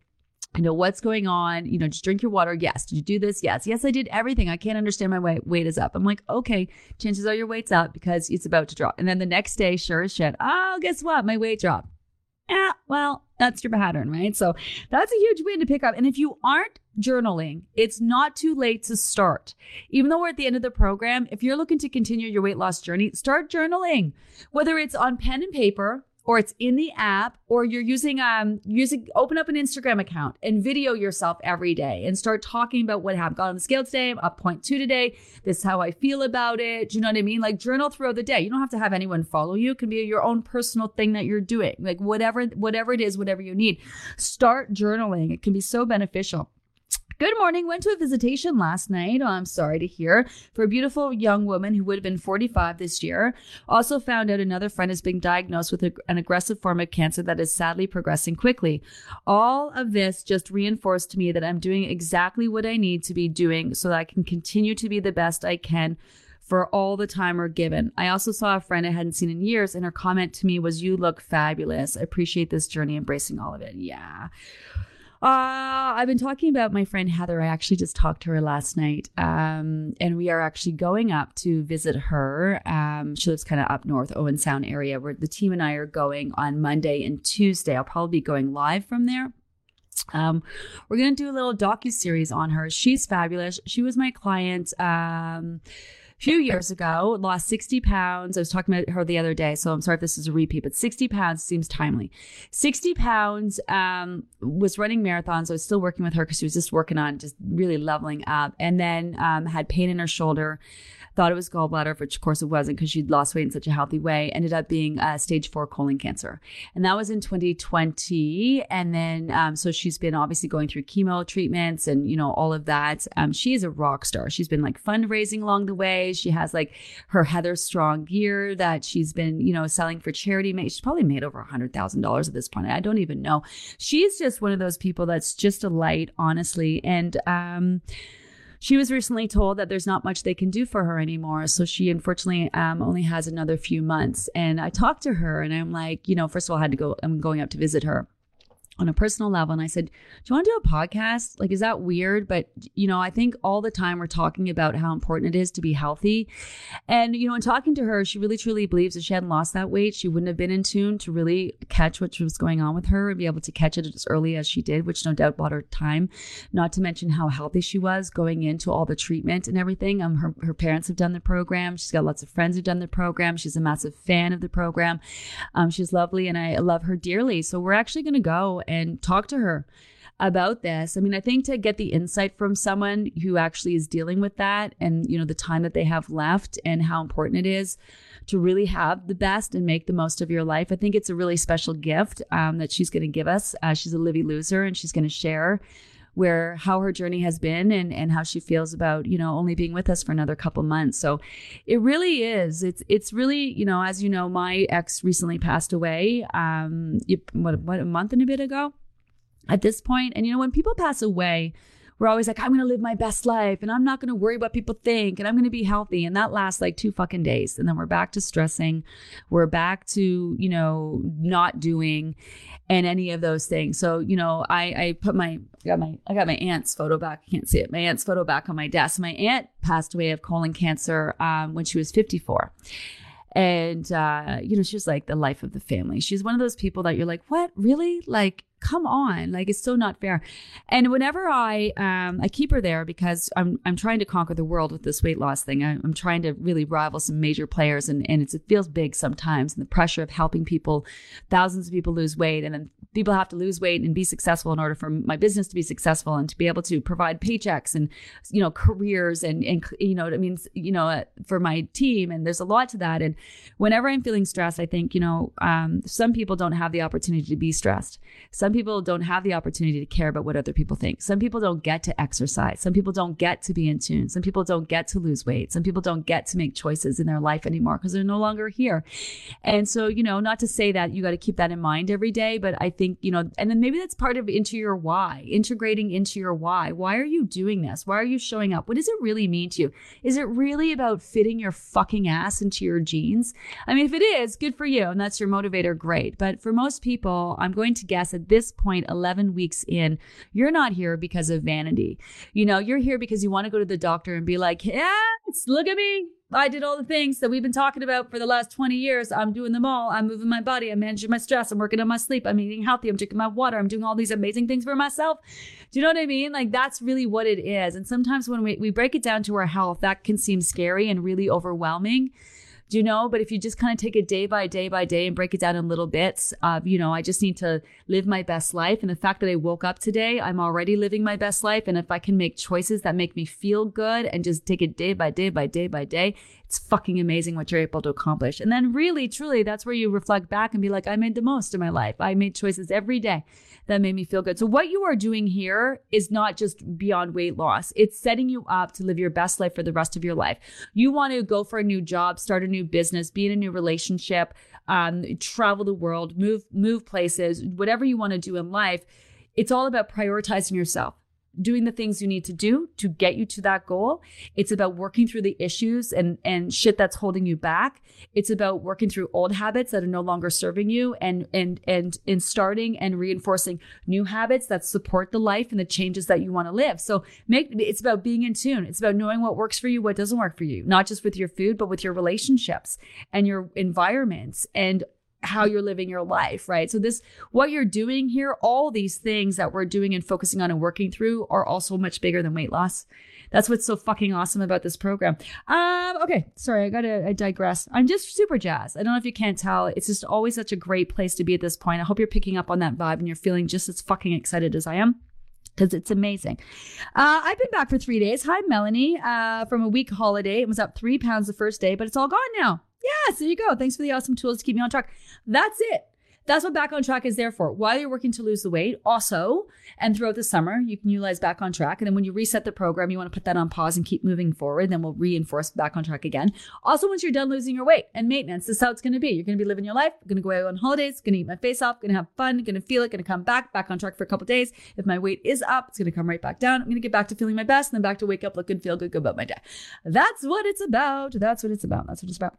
I know what's going on. You know, just drink your water. Yes. Did you do this? Yes. Yes, I did everything. I can't understand my weight. Weight is up. I'm like, okay, chances are your weight's up because it's about to drop. And then the next day, sure as shit, oh, guess what? My weight dropped. Yeah, well, that's your pattern, right? So that's a huge win to pick up. And if you aren't journaling, it's not too late to start. Even though we're at the end of the program, if you're looking to continue your weight loss journey, start journaling, whether it's on pen and paper or it's in the app or you're using um using open up an Instagram account and video yourself every day and start talking about what happened. Got on the scale today, I'm up point two today. This is how I feel about it. Do you know what I mean? Like journal throughout the day. You don't have to have anyone follow you. It can be your own personal thing that you're doing. Like whatever whatever it is, whatever you need. Start journaling. It can be so beneficial. Good morning. Went to a visitation last night. Oh, I'm sorry to hear. For a beautiful young woman who would have been 45 this year. Also found out another friend is being diagnosed with a, an aggressive form of cancer that is sadly progressing quickly. All of this just reinforced to me that I'm doing exactly what I need to be doing so that I can continue to be the best I can for all the time we're given. I also saw a friend I hadn't seen in years, and her comment to me was, You look fabulous. I appreciate this journey, embracing all of it. Yeah. Uh, I've been talking about my friend Heather. I actually just talked to her last night. Um, and we are actually going up to visit her. Um, she lives kind of up north, Owen Sound area, where the team and I are going on Monday and Tuesday. I'll probably be going live from there. Um, we're gonna do a little docu series on her. She's fabulous. She was my client. Um, few years ago, lost 60 pounds. I was talking about her the other day, so I'm sorry if this is a repeat, but 60 pounds seems timely. 60 pounds, um, was running marathons. I was still working with her because she was just working on just really leveling up and then, um, had pain in her shoulder thought it was gallbladder, which of course it wasn't because she'd lost weight in such a healthy way, ended up being uh, stage four colon cancer. And that was in 2020. And then, um, so she's been obviously going through chemo treatments and, you know, all of that. Um, she is a rock star. She's been like fundraising along the way. She has like her Heather Strong gear that she's been, you know, selling for charity. She's probably made over a hundred thousand dollars at this point. I don't even know. She's just one of those people that's just a light, honestly. And, um, she was recently told that there's not much they can do for her anymore. So she unfortunately um, only has another few months. And I talked to her and I'm like, you know, first of all, I had to go, I'm going up to visit her on a personal level. And I said, Do you want to do a podcast? Like, is that weird? But, you know, I think all the time we're talking about how important it is to be healthy. And, you know, in talking to her, she really truly believes if she hadn't lost that weight, she wouldn't have been in tune to really catch what was going on with her and be able to catch it as early as she did, which no doubt bought her time. Not to mention how healthy she was going into all the treatment and everything. Um, her, her parents have done the program. She's got lots of friends who've done the program. She's a massive fan of the program. Um, she's lovely and I love her dearly. So we're actually going to go and talk to her about this. I mean, I think to get the insight from someone who actually is dealing with that and, you know, the time that they have left and how important it is to really have the best and make the most of your life. I think it's a really special gift um, that she's going to give us. Uh, she's a Livy loser and she's going to share where how her journey has been and and how she feels about you know only being with us for another couple months. So it really is. It's it's really you know as you know my ex recently passed away um what, what a month and a bit ago at this point. And you know when people pass away we're always like, I'm going to live my best life and I'm not going to worry what people think and I'm going to be healthy. And that lasts like two fucking days. And then we're back to stressing. We're back to, you know, not doing and any of those things. So, you know, I, I put my, I got my, I got my aunt's photo back. I can't see it. My aunt's photo back on my desk. My aunt passed away of colon cancer um, when she was 54 and uh, you know she was like the life of the family she's one of those people that you're like what really like come on like it's so not fair. And whenever i um i keep her there because i'm i'm trying to conquer the world with this weight loss thing. I, am trying to really rival some major players and and it feels big sometimes and the pressure of helping people thousands of people lose weight and then people have to lose weight and be successful in order for my business to be successful and to be able to provide paychecks and you know careers and and you know it means you know for my team and there's a lot to that. And whenever i'm feeling stressed i think you know um, some people don't have the opportunity to be stressed. Some some people don't have the opportunity to care about what other people think. Some people don't get to exercise. Some people don't get to be in tune. Some people don't get to lose weight. Some people don't get to make choices in their life anymore because they're no longer here. And so, you know, not to say that you got to keep that in mind every day, but I think, you know, and then maybe that's part of into your why, integrating into your why. Why are you doing this? Why are you showing up? What does it really mean to you? Is it really about fitting your fucking ass into your jeans? I mean, if it is, good for you. And that's your motivator, great. But for most people, I'm going to guess at this this point, 11 weeks in, you're not here because of vanity. You know, you're here because you want to go to the doctor and be like, yes, look at me. I did all the things that we've been talking about for the last 20 years. I'm doing them all. I'm moving my body. I'm managing my stress. I'm working on my sleep. I'm eating healthy. I'm drinking my water. I'm doing all these amazing things for myself. Do you know what I mean? Like that's really what it is. And sometimes when we, we break it down to our health, that can seem scary and really overwhelming. Do you know? But if you just kind of take it day by day by day and break it down in little bits of, you know, I just need to live my best life. And the fact that I woke up today, I'm already living my best life. And if I can make choices that make me feel good and just take it day by day by day by day, it's fucking amazing what you're able to accomplish. And then really, truly, that's where you reflect back and be like, I made the most of my life. I made choices every day that made me feel good. So what you are doing here is not just beyond weight loss. It's setting you up to live your best life for the rest of your life. You want to go for a new job, start a new business, be in a new relationship, um, travel the world, move, move places, whatever you want to do in life. It's all about prioritizing yourself doing the things you need to do to get you to that goal. It's about working through the issues and and shit that's holding you back. It's about working through old habits that are no longer serving you and and and in starting and reinforcing new habits that support the life and the changes that you want to live. So make it's about being in tune. It's about knowing what works for you, what doesn't work for you, not just with your food, but with your relationships and your environments and how you're living your life, right? So this what you're doing here, all these things that we're doing and focusing on and working through are also much bigger than weight loss. That's what's so fucking awesome about this program. Um, okay, sorry, I gotta I digress. I'm just super jazzed. I don't know if you can't tell. It's just always such a great place to be at this point. I hope you're picking up on that vibe and you're feeling just as fucking excited as I am because it's amazing. Uh, I've been back for three days. Hi, Melanie, uh, from a week holiday. It was up three pounds the first day, but it's all gone now. Yes, there you go. Thanks for the awesome tools to keep me on track. That's it. That's what Back on Track is there for. While you're working to lose the weight, also, and throughout the summer, you can utilize Back on Track. And then when you reset the program, you want to put that on pause and keep moving forward. Then we'll reinforce Back on Track again. Also, once you're done losing your weight and maintenance, this is how it's going to be. You're going to be living your life. going to go out on holidays. Going to eat my face off. Going to have fun. Going to feel it. Going to come back, back on track for a couple days. If my weight is up, it's going to come right back down. I'm going to get back to feeling my best and then back to wake up, look good, feel good, go about my day. That's what it's about. That's what it's about. That's what it's about.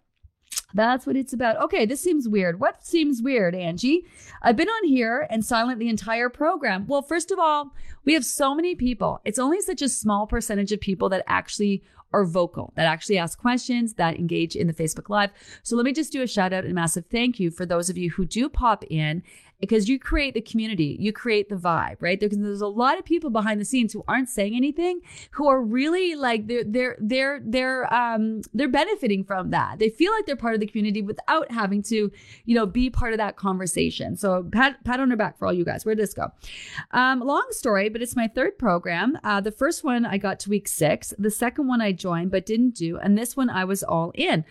That's what it's about. Okay, this seems weird. What seems weird, Angie? I've been on here and silent the entire program. Well, first of all, we have so many people. It's only such a small percentage of people that actually are vocal, that actually ask questions, that engage in the Facebook Live. So let me just do a shout out and massive thank you for those of you who do pop in because you create the community, you create the vibe, right? There's, there's a lot of people behind the scenes who aren't saying anything, who are really like they're they're they're they're um they're benefiting from that. They feel like they're part of the community without having to, you know, be part of that conversation. So pat pat on her back for all you guys. Where did this go? Um, long story, but it's my third program. Uh, the first one I got to week six. The second one I joined but didn't do, and this one I was all in.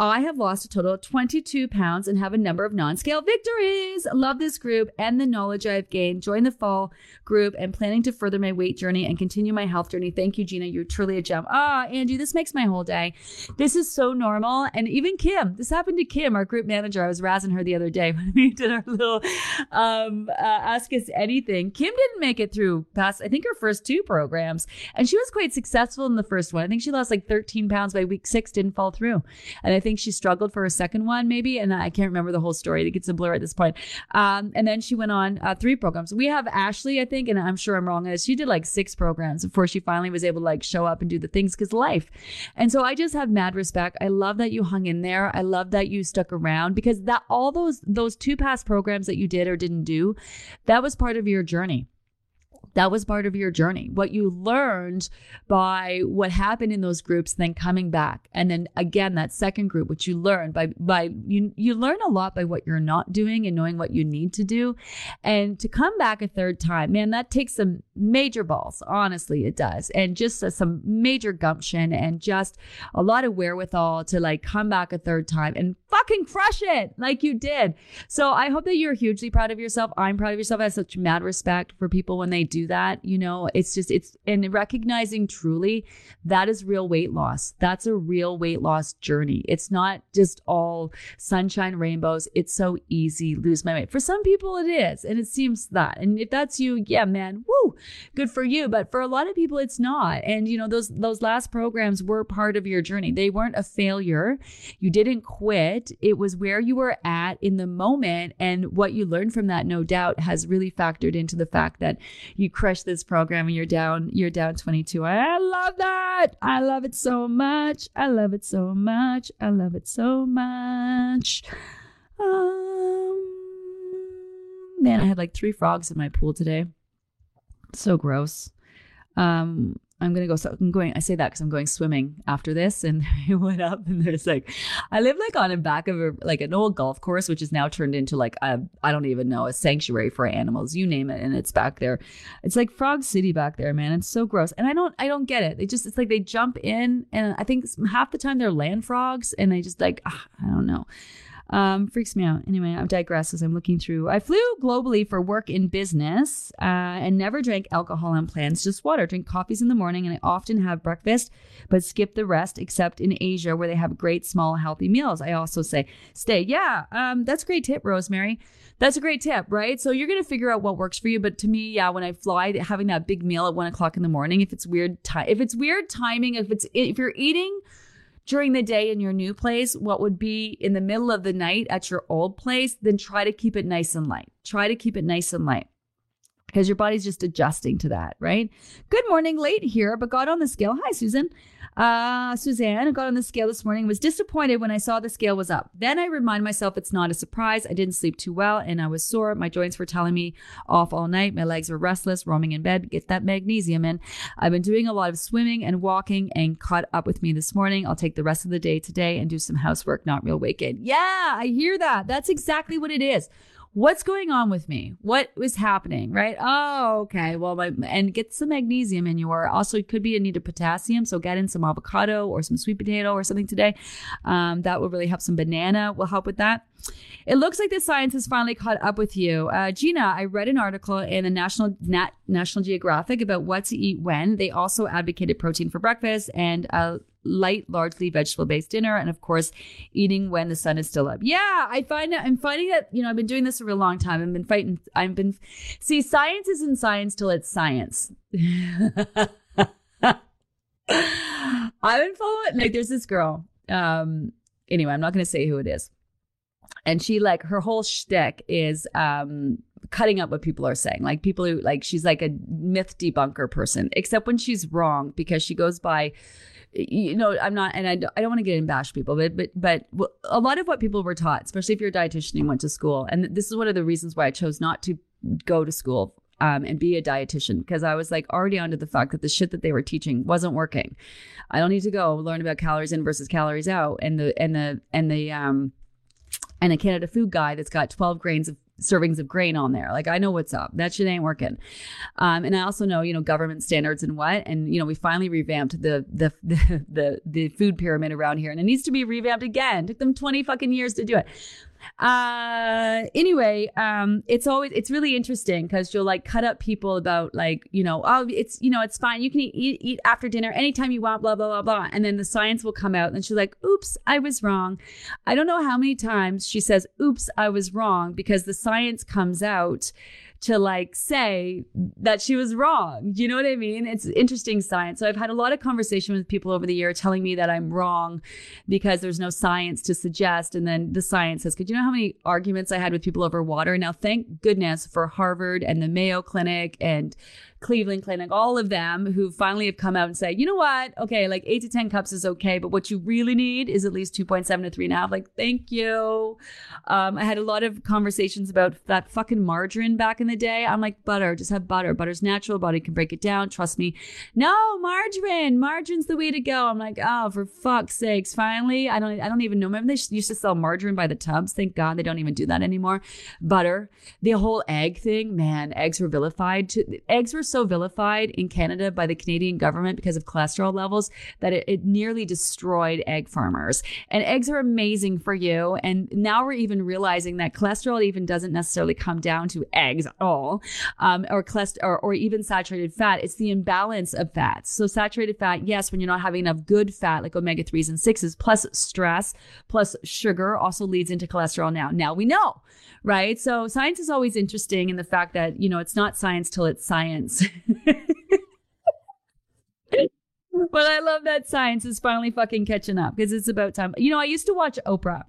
I have lost a total of 22 pounds and have a number of non-scale victories. Love this group and the knowledge I've gained, join the fall group, and planning to further my weight journey and continue my health journey. Thank you, Gina. You're truly a gem. Ah, Angie, this makes my whole day. This is so normal. And even Kim, this happened to Kim, our group manager. I was razzing her the other day when we did our little um, uh, Ask Us Anything. Kim didn't make it through past, I think, her first two programs. And she was quite successful in the first one. I think she lost like 13 pounds by week six, didn't fall through. And I think she struggled for her second one, maybe. And I can't remember the whole story. It gets a blur at this point. Um, and then she went on uh, three programs. We have Ashley, I think, and I'm sure I'm wrong on this. She did like six programs before she finally was able to like show up and do the things because life. And so I just have mad respect. I love that you hung in there. I love that you stuck around because that all those those two past programs that you did or didn't do, that was part of your journey that was part of your journey. What you learned by what happened in those groups, then coming back. And then again, that second group, which you learned by, by you, you learn a lot by what you're not doing and knowing what you need to do. And to come back a third time, man, that takes some major balls. Honestly, it does. And just uh, some major gumption and just a lot of wherewithal to like come back a third time and fucking crush it like you did. So I hope that you're hugely proud of yourself. I'm proud of yourself. I have such mad respect for people when they do that. You know, it's just, it's, and recognizing truly that is real weight loss. That's a real weight loss journey. It's not just all sunshine, rainbows. It's so easy, lose my weight. For some people, it is. And it seems that. And if that's you, yeah, man, woo, good for you. But for a lot of people, it's not. And, you know, those, those last programs were part of your journey. They weren't a failure. You didn't quit. It was where you were at in the moment. And what you learned from that, no doubt, has really factored into the fact that you crush this program and you're down, you're down 22. I love that. I love it so much. I love it so much. I love it so much. Um, man, I had like three frogs in my pool today. So gross. Um, I'm gonna go. So I'm going. I say that because I'm going swimming after this, and I went up, and there's like, I live like on the back of a like an old golf course, which is now turned into like I don't even know a sanctuary for animals, you name it, and it's back there. It's like Frog City back there, man. It's so gross, and I don't I don't get it. They just it's like they jump in, and I think half the time they're land frogs, and they just like ugh, I don't know. Um, freaks me out. Anyway, I digress as I'm looking through. I flew globally for work in business uh, and never drank alcohol on planes, just water. Drink coffees in the morning, and I often have breakfast, but skip the rest, except in Asia where they have great, small, healthy meals. I also say stay. Yeah, um, that's a great tip, Rosemary. That's a great tip, right? So you're going to figure out what works for you. But to me, yeah, when I fly, having that big meal at one o'clock in the morning, if it's weird time, if it's weird timing, if it's if you're eating during the day in your new place, what would be in the middle of the night at your old place, then try to keep it nice and light. Try to keep it nice and light because your body's just adjusting to that, right? Good morning, late here, but got on the scale. Hi, Susan. Uh, Suzanne got on the scale this morning, was disappointed when I saw the scale was up. Then I remind myself it's not a surprise. I didn't sleep too well and I was sore. My joints were telling me off all night. My legs were restless, roaming in bed. Get that magnesium in. I've been doing a lot of swimming and walking and caught up with me this morning. I'll take the rest of the day today and do some housework, not real wicked. Yeah, I hear that. That's exactly what it is what's going on with me? What was happening? Right? Oh, okay. Well, my, and get some magnesium in your. Also, it could be a need of potassium. So get in some avocado or some sweet potato or something today. Um, that will really help. Some banana will help with that. It looks like the science has finally caught up with you. Uh, Gina, I read an article in the National Nat, National Geographic about what to eat when. They also advocated protein for breakfast and a light, largely vegetable based dinner, and of course, eating when the sun is still up. Yeah, I find that I'm finding that you know I've been doing this for a long time. I've been fighting. I've been see science isn't science till it's science. I've been following like there's this girl. Um, anyway, I'm not going to say who it is and she like her whole shtick is um cutting up what people are saying. Like people who like she's like a myth debunker person, except when she's wrong because she goes by you know, I'm not, and I don't, I don't want to get in bash people, but, but, but a lot of what people were taught, especially if you're a dietitian and went to school, and this is one of the reasons why I chose not to go to school um, and be a dietitian because I was like already onto the fact that the shit that they were teaching wasn't working. I don't need to go learn about calories in versus calories out, and the and the and the um and a Canada Food Guide that's got 12 grains of servings of grain on there. Like I know what's up. That shit ain't working. Um, and I also know, you know, government standards and what. And you know, we finally revamped the the the the, the food pyramid around here, and it needs to be revamped again. Took them 20 fucking years to do it. Uh, anyway, um, it's always it's really interesting because you'll like cut up people about like you know oh it's you know it's fine you can eat, eat eat after dinner anytime you want blah blah blah blah and then the science will come out and she's like oops I was wrong. I don't know how many times she says oops I was wrong because the science comes out to like say that she was wrong. You know what I mean? It's interesting science. So I've had a lot of conversation with people over the year telling me that I'm wrong because there's no science to suggest. And then the science says, could you know how many arguments I had with people over water? Now, thank goodness for Harvard and the Mayo Clinic and Cleveland Clinic, all of them who finally have come out and say, you know what? Okay, like eight to 10 cups is okay, but what you really need is at least 2.7 to three and a half. Like, thank you. Um, I had a lot of conversations about that fucking margarine back in the day. I'm like, butter, just have butter. Butter's natural. Body can break it down. Trust me. No, margarine. Margarine's the way to go. I'm like, oh, for fuck's sakes. Finally, I don't, I don't even know. Remember they used to sell margarine by the tubs. Thank God they don't even do that anymore. Butter, the whole egg thing, man, eggs were vilified. To, eggs were so vilified in Canada by the Canadian government because of cholesterol levels that it, it nearly destroyed egg farmers. And eggs are amazing for you. And now we're even realizing that cholesterol even doesn't necessarily come down to eggs at all, um, or cholesterol, or, or even saturated fat. It's the imbalance of fats. So saturated fat, yes, when you're not having enough good fat like omega threes and sixes, plus stress, plus sugar, also leads into cholesterol. Now, now we know right? So science is always interesting in the fact that, you know, it's not science till it's science. but I love that science is finally fucking catching up because it's about time. You know, I used to watch Oprah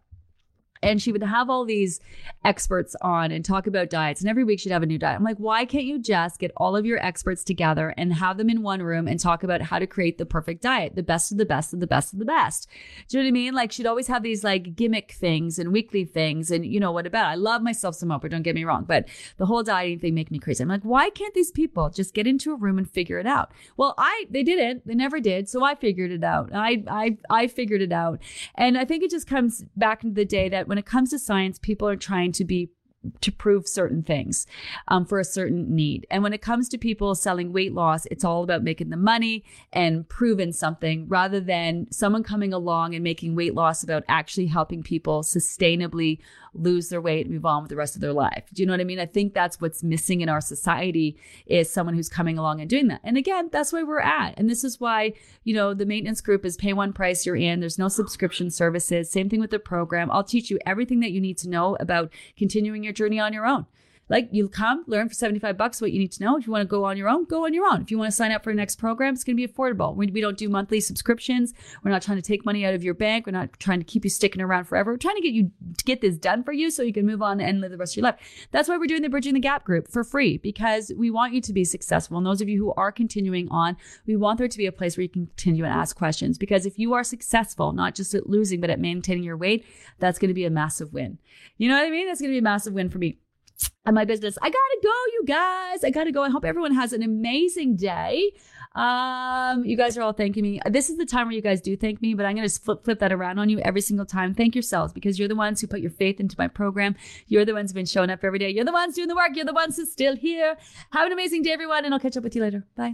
and she would have all these experts on and talk about diets. And every week she'd have a new diet. I'm like, why can't you just get all of your experts together and have them in one room and talk about how to create the perfect diet, the best of the best of the best of the best? Do you know what I mean? Like she'd always have these like gimmick things and weekly things. And you know what about? I love myself some Oprah, don't get me wrong, but the whole dieting thing make me crazy. I'm like, why can't these people just get into a room and figure it out? Well, I they didn't. They never did. So I figured it out. I I I figured it out. And I think it just comes back into the day that when it comes to science, people are trying to be to prove certain things um, for a certain need. And when it comes to people selling weight loss, it's all about making the money and proving something rather than someone coming along and making weight loss about actually helping people sustainably lose their weight and move on with the rest of their life. Do you know what I mean? I think that's what's missing in our society is someone who's coming along and doing that. And again, that's where we're at. And this is why, you know, the maintenance group is pay one price, you're in. There's no subscription services. Same thing with the program. I'll teach you everything that you need to know about continuing your journey on your own. Like you'll come, learn for 75 bucks what you need to know. If you want to go on your own, go on your own. If you want to sign up for the next program, it's going to be affordable. We, we don't do monthly subscriptions. We're not trying to take money out of your bank. We're not trying to keep you sticking around forever. We're trying to get you to get this done for you so you can move on and live the rest of your life. That's why we're doing the Bridging the Gap group for free because we want you to be successful. And those of you who are continuing on, we want there to be a place where you can continue and ask questions because if you are successful, not just at losing, but at maintaining your weight, that's going to be a massive win. You know what I mean? That's going to be a massive win for me and my business. I gotta go, you guys. I gotta go. I hope everyone has an amazing day. Um, you guys are all thanking me. This is the time where you guys do thank me, but I'm gonna flip flip that around on you every single time. Thank yourselves because you're the ones who put your faith into my program. You're the ones who've been showing up every day. You're the ones doing the work. You're the ones who's still here. Have an amazing day, everyone, and I'll catch up with you later. Bye.